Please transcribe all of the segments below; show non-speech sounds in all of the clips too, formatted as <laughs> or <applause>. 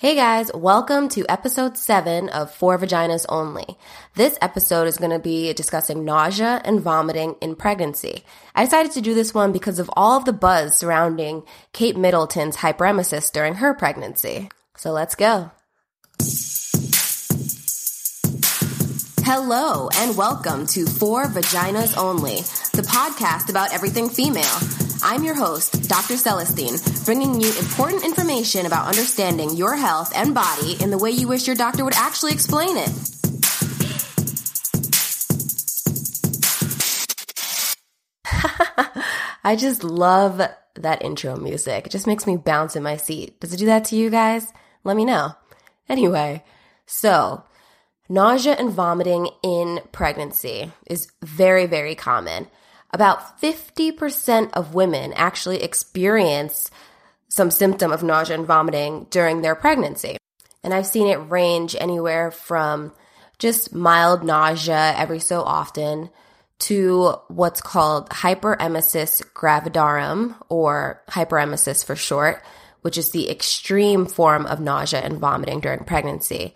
Hey guys, welcome to episode 7 of Four Vaginas Only. This episode is going to be discussing nausea and vomiting in pregnancy. I decided to do this one because of all of the buzz surrounding Kate Middleton's hyperemesis during her pregnancy. So let's go. Hello and welcome to Four Vaginas Only, the podcast about everything female. I'm your host, Dr. Celestine, bringing you important information about understanding your health and body in the way you wish your doctor would actually explain it. <laughs> I just love that intro music. It just makes me bounce in my seat. Does it do that to you guys? Let me know. Anyway, so nausea and vomiting in pregnancy is very, very common about 50% of women actually experience some symptom of nausea and vomiting during their pregnancy. And I've seen it range anywhere from just mild nausea every so often to what's called hyperemesis gravidarum or hyperemesis for short, which is the extreme form of nausea and vomiting during pregnancy.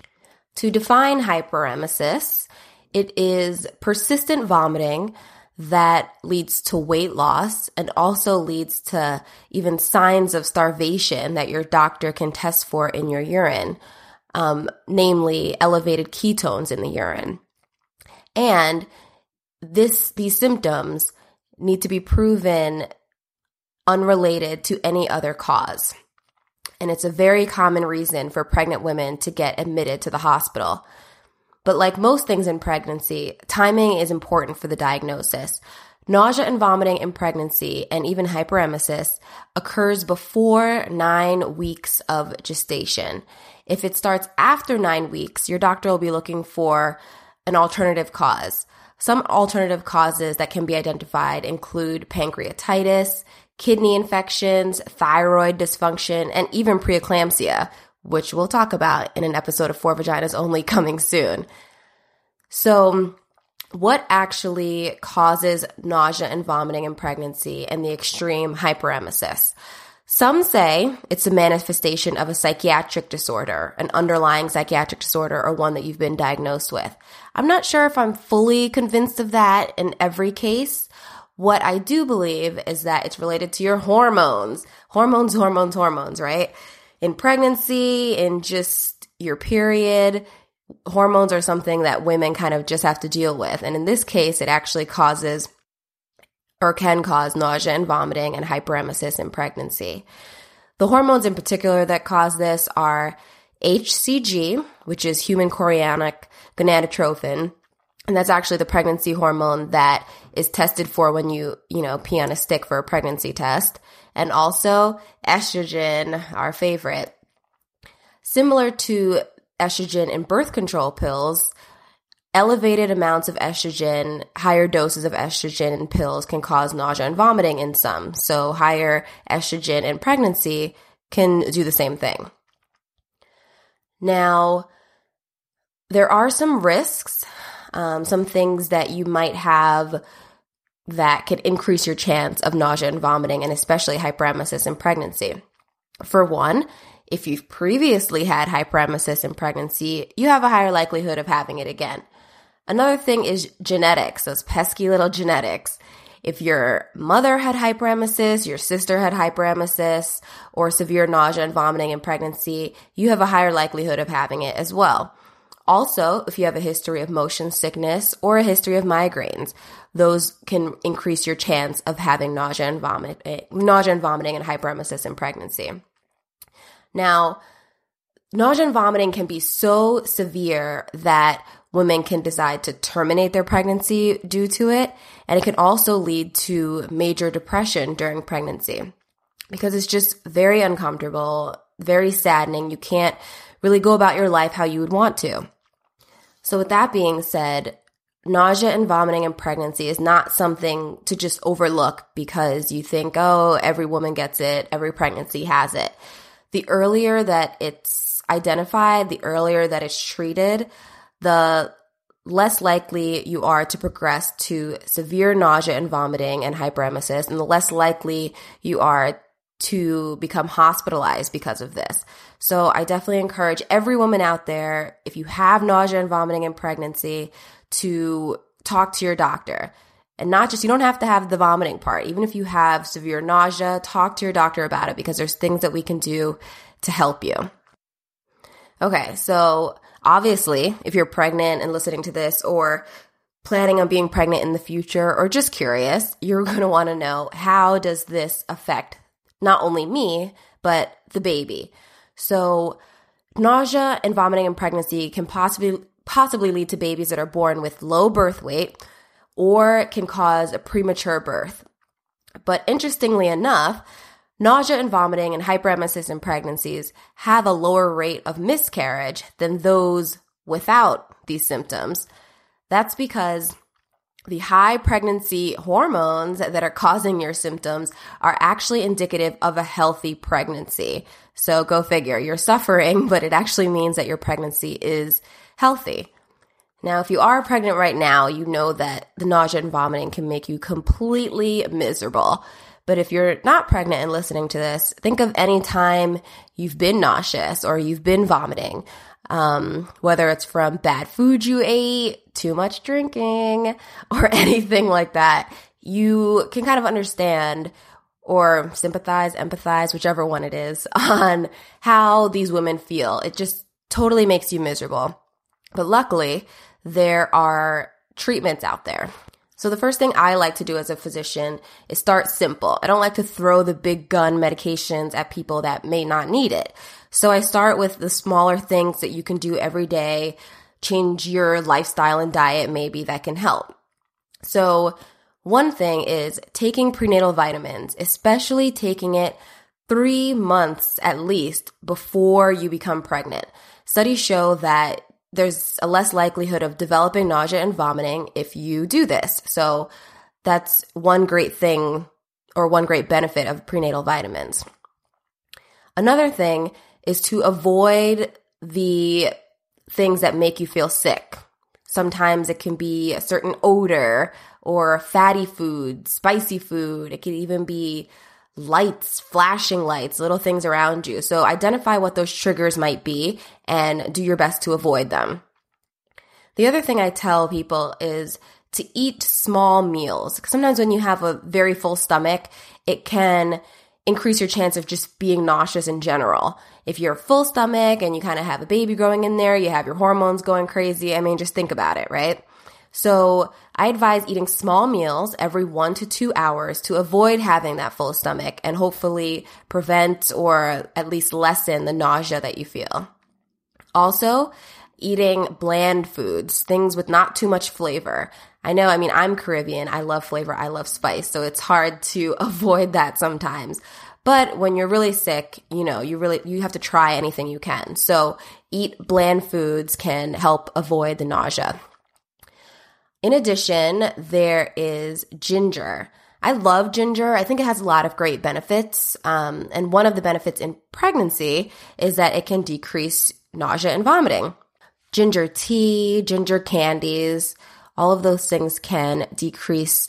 To define hyperemesis, it is persistent vomiting that leads to weight loss and also leads to even signs of starvation that your doctor can test for in your urine, um, namely elevated ketones in the urine. And this, these symptoms need to be proven unrelated to any other cause. And it's a very common reason for pregnant women to get admitted to the hospital. But like most things in pregnancy, timing is important for the diagnosis. Nausea and vomiting in pregnancy and even hyperemesis occurs before nine weeks of gestation. If it starts after nine weeks, your doctor will be looking for an alternative cause. Some alternative causes that can be identified include pancreatitis, kidney infections, thyroid dysfunction, and even preeclampsia, which we'll talk about in an episode of Four Vaginas Only <laughs> coming soon. So, what actually causes nausea and vomiting in pregnancy and the extreme hyperemesis? Some say it's a manifestation of a psychiatric disorder, an underlying psychiatric disorder, or one that you've been diagnosed with. I'm not sure if I'm fully convinced of that in every case. What I do believe is that it's related to your hormones. Hormones, hormones, hormones, right? In pregnancy, in just your period, hormones are something that women kind of just have to deal with. And in this case, it actually causes or can cause nausea and vomiting and hyperemesis in pregnancy. The hormones in particular that cause this are HCG, which is human chorionic gonadotropin, and that's actually the pregnancy hormone that is tested for when you, you know, pee on a stick for a pregnancy test and also estrogen, our favorite. Similar to estrogen in birth control pills, elevated amounts of estrogen, higher doses of estrogen in pills can cause nausea and vomiting in some. So higher estrogen in pregnancy can do the same thing. Now, there are some risks, um, some things that you might have that could increase your chance of nausea and vomiting, and especially hyperemesis in pregnancy. For one, if you've previously had hyperemesis in pregnancy, you have a higher likelihood of having it again. Another thing is genetics, those pesky little genetics. If your mother had hyperemesis, your sister had hyperemesis, or severe nausea and vomiting in pregnancy, you have a higher likelihood of having it as well. Also, if you have a history of motion sickness or a history of migraines, those can increase your chance of having nausea and vomit, eh, nausea and vomiting and hyperemesis in pregnancy. Now, nausea and vomiting can be so severe that women can decide to terminate their pregnancy due to it, and it can also lead to major depression during pregnancy because it's just very uncomfortable, very saddening. You can't really go about your life how you would want to. So, with that being said, nausea and vomiting in pregnancy is not something to just overlook because you think, oh, every woman gets it, every pregnancy has it. The earlier that it's identified, the earlier that it's treated, the less likely you are to progress to severe nausea and vomiting and hyperemesis, and the less likely you are to become hospitalized because of this. So I definitely encourage every woman out there, if you have nausea and vomiting in pregnancy, to talk to your doctor. And not just, you don't have to have the vomiting part. Even if you have severe nausea, talk to your doctor about it because there's things that we can do to help you. Okay, so obviously, if you're pregnant and listening to this or planning on being pregnant in the future or just curious, you're going to want to know how does this affect not only me, but the baby. So, nausea and vomiting in pregnancy can possibly possibly lead to babies that are born with low birth weight or can cause a premature birth. But interestingly enough, nausea and vomiting and hyperemesis in pregnancies have a lower rate of miscarriage than those without these symptoms. That's because the high pregnancy hormones that are causing your symptoms are actually indicative of a healthy pregnancy. So go figure, you're suffering, <laughs> but it actually means that your pregnancy is healthy. Now, if you are pregnant right now, you know that the nausea and vomiting can make you completely miserable. But if you're not pregnant and listening to this, think of any time you've been nauseous or you've been vomiting. Um, whether it's from bad food you ate, too much drinking, <laughs> or anything like that, you can kind of understand or sympathize, empathize, whichever one it is, <laughs> on how these women feel. It just totally makes you miserable. But luckily, there are treatments out there. So the first thing I like to do as a physician is start simple. I don't like to throw the big gun medications at people that may not need it. So I start with the smaller things that you can do every day, change your lifestyle and diet maybe that can help. So one thing is taking prenatal vitamins, especially taking it three months at least before you become pregnant. Studies show that there's a less likelihood of developing nausea and vomiting if you do this. So that's one great thing or one great benefit of prenatal vitamins. Another thing is to avoid the things that make you feel sick. Sometimes it can be a certain odor or fatty food, spicy food. It could even be lights, flashing lights, little things around you. So identify what those triggers might be and do your best to avoid them. The other thing I tell people is to eat small meals. Sometimes when you have a very full stomach, it can increase your chance of just being nauseous in general. If you're full stomach and you kind of have a baby growing in there, you have your hormones going crazy. I mean, just think about it, right? So I advise eating small meals every one to two hours to avoid having that full stomach and hopefully prevent or at least lessen the nausea that you feel. Also, eating bland foods, things with not too much flavor. I know, I mean, I'm Caribbean. I love flavor. I love spice. So it's hard to <laughs> avoid that sometimes. But when you're really sick, you know, you really, you have to try anything you can. So eat bland foods can help avoid the nausea. In addition, there is ginger. I love ginger. I think it has a lot of great benefits. Um, and one of the benefits in pregnancy is that it can decrease nausea and vomiting. Ginger tea, ginger candies, all of those things can decrease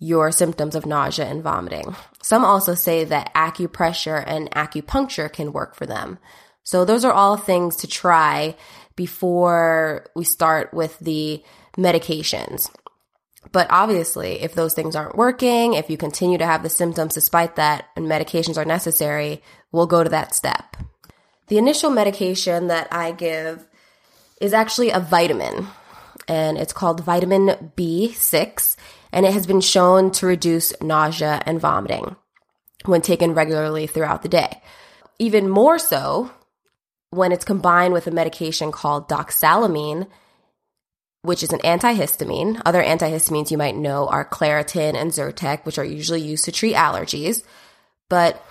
your symptoms of nausea and vomiting. Some also say that acupressure and acupuncture can work for them. So those are all things to try before we start with the medications. But obviously, if those things aren't working, if you continue to have the symptoms despite that and medications are necessary, we'll go to that step. The initial medication that I give is actually a vitamin, and it's called vitamin B6, and it has been shown to reduce nausea and vomiting when taken regularly throughout the day. Even more so when it's combined with a medication called doxylamine which is an antihistamine. Other antihistamines you might know are Claritin and Zyrtec, which are usually used to treat allergies. But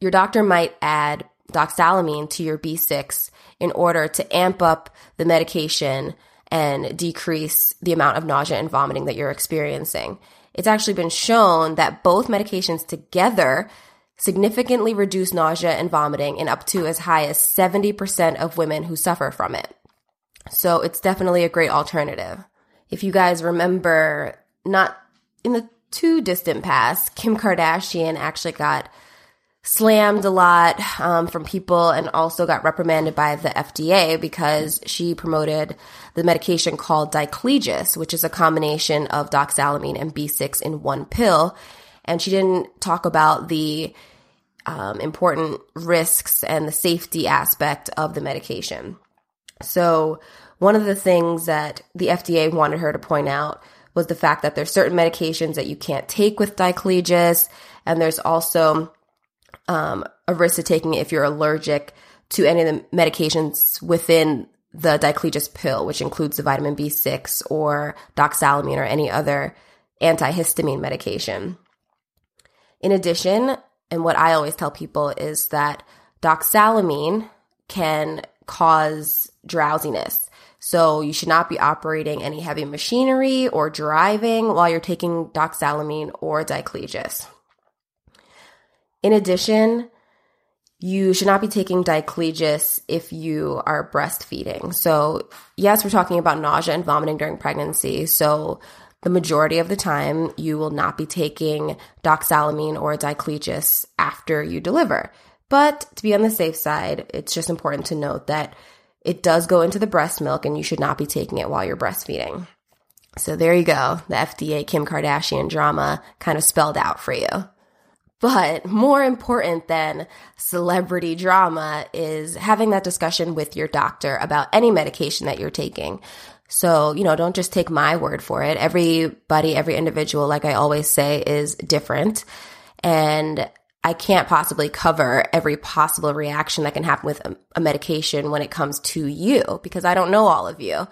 your doctor might add doxylamine to your B6 in order to amp up the medication and decrease the amount of nausea and vomiting that you're experiencing. It's actually been shown that both medications together significantly reduce nausea and vomiting in up to as high as 70% of women who suffer from it. So it's definitely a great alternative. If you guys remember, not in the too distant past, Kim Kardashian actually got slammed a lot um, from people and also got reprimanded by the FDA because she promoted the medication called Diclegis, which is a combination of doxylamine and B6 in one pill. And she didn't talk about the um, important risks and the safety aspect of the medication. So, one of the things that the FDA wanted her to point out was the fact that there's certain medications that you can't take with Diclegis, and there's also um, a risk to taking it if you're allergic to any of the medications within the Diclegis pill, which includes the vitamin B6 or doxylamine or any other antihistamine medication. In addition, and what I always tell people is that doxylamine can cause drowsiness. So you should not be operating any heavy machinery or driving while you're taking doxylamine or Diclegis. In addition, you should not be taking Diclegis if you are breastfeeding. So, yes, we're talking about nausea and vomiting during pregnancy. So, the majority of the time, you will not be taking doxylamine or Diclegis after you deliver. But to be on the safe side, it's just important to note that it does go into the breast milk and you should not be taking it while you're breastfeeding. So there you go. The FDA Kim Kardashian drama kind of spelled out for you. But more important than celebrity drama is having that discussion with your doctor about any medication that you're taking. So, you know, don't just take my word for it. Everybody, every individual, like I always say, is different. And I can't possibly cover every possible reaction that can happen with a, medication when it comes to you because I don't know all of you.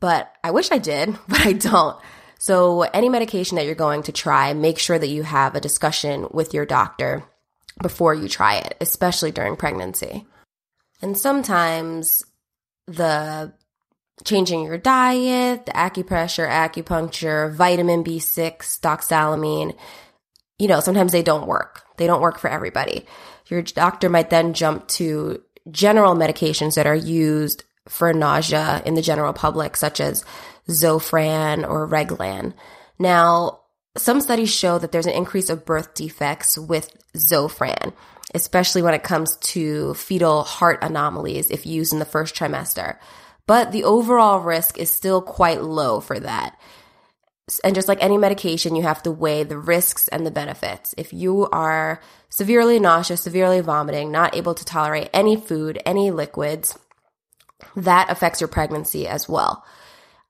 But I wish I did, <laughs> but I don't. So, any medication that you're going to try, make sure that you have a discussion with your doctor before you try it, especially during pregnancy. And sometimes the changing your diet, the acupressure, acupuncture, vitamin B6, doxylamine, you know, sometimes they don't work. They don't work for everybody. Your doctor might then jump to general medications that are used for nausea in the general public, such as Zofran or Reglan. Now, some studies show that there's an increase of birth defects with Zofran, especially when it comes to fetal heart anomalies if used in the first trimester. But the overall risk is still quite low for that. And just like any medication, you have to weigh the risks and the benefits. If you are severely nauseous, severely vomiting, not able to tolerate any food, any liquids, that affects your pregnancy as well.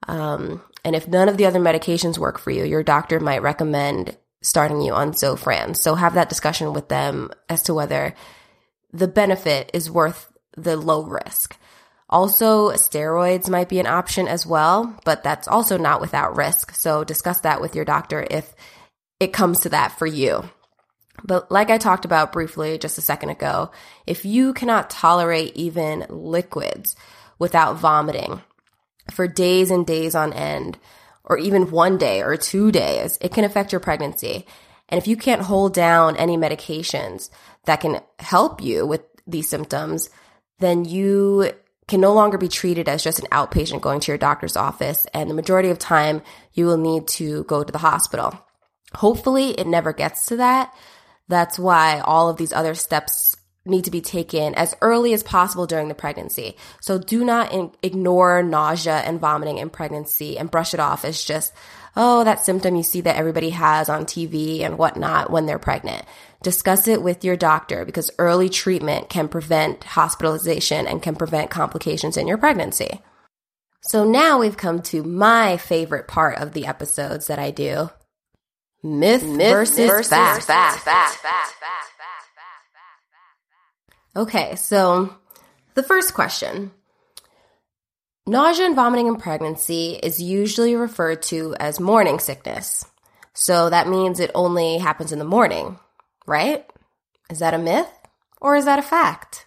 Um, and if none of the other medications work for you, your doctor might recommend starting you on Zofran. So have that discussion with them as to whether the benefit is worth the low risk. Also, steroids might be an option as well, but that's also not without risk. So discuss that with your doctor if it comes to that for you. But like I talked about briefly just a second ago, if you cannot tolerate even liquids without vomiting for days and days on end, or even one day or two days, it can affect your pregnancy. And if you can't hold down any medications that can help you with these symptoms, then you can no longer be treated as just an outpatient going to your doctor's office. And the majority of time, you will need to go to the hospital. Hopefully, it never gets to that. That's why all of these other steps need to be taken as early as possible during the pregnancy. So do not in- ignore nausea and vomiting in pregnancy and brush it off as just, oh, that symptom you see that everybody has on TV and whatnot when they're pregnant. Discuss it with your doctor because early treatment can prevent hospitalization and can prevent complications in your pregnancy. So now we've come to my favorite part of the episodes that I do. Myth, Myth versus, versus fact. fact. fact. Okay, so the first question. Nausea and vomiting in pregnancy is usually referred to as morning sickness. So that means it only happens in the morning right? Is that a myth or is that a fact?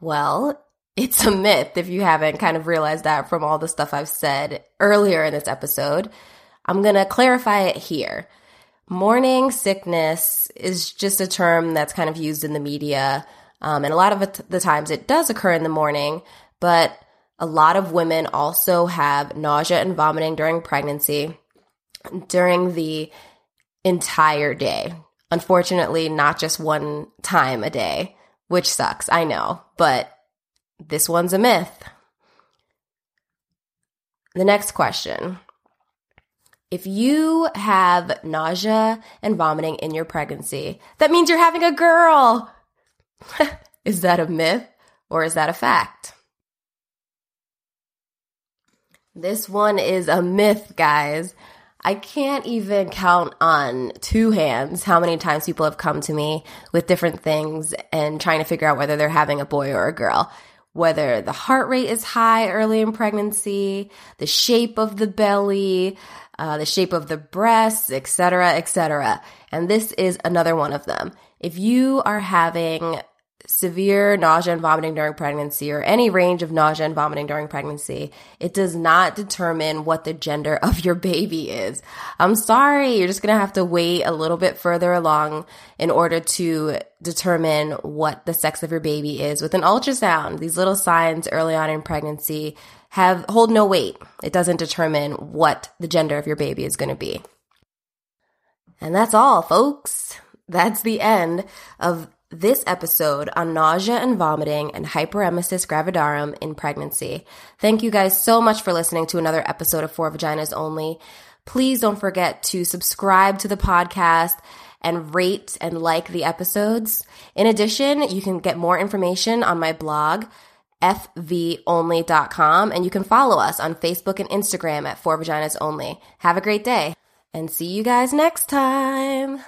Well, it's a myth if you haven't kind of realized that from all the stuff I've said earlier in this episode. I'm going to clarify it here. Morning sickness is just a term that's kind of used in the media. Um, and a lot of the times it does occur in the morning, but a lot of women also have nausea and vomiting during pregnancy, during the entire day Unfortunately, not just one time a day, which sucks, I know, but this one's a myth. The next question. If you have nausea and vomiting in your pregnancy, that means you're having a girl. <laughs> is that a myth or is that a fact? This one is a myth, guys. I can't even count on two hands how many times people have come to me with different things and trying to figure out whether they're having a boy or a girl. Whether the heart rate is high early in pregnancy, the shape of the belly, uh, the shape of the breasts, etc., etc. And this is another one of them. If you are having severe nausea and vomiting during pregnancy or any range of nausea and vomiting during pregnancy, it does not determine what the gender of your baby is. I'm sorry, you're just gonna have to wait a little bit further along in order to determine what the sex of your baby is with an ultrasound. These little signs early on in pregnancy have hold no weight. It doesn't determine what the gender of your baby is gonna be. And that's all, folks. That's the end of this episode on nausea and vomiting and hyperemesis gravidarum in pregnancy. Thank you guys so much for listening to another episode of Four Vaginas Only. Please don't forget to subscribe to the podcast and rate and like the episodes. In addition, you can get more information on my blog, fvonly.com, and you can follow us on Facebook and Instagram at Four Vaginas Only. Have a great day and see you guys next time.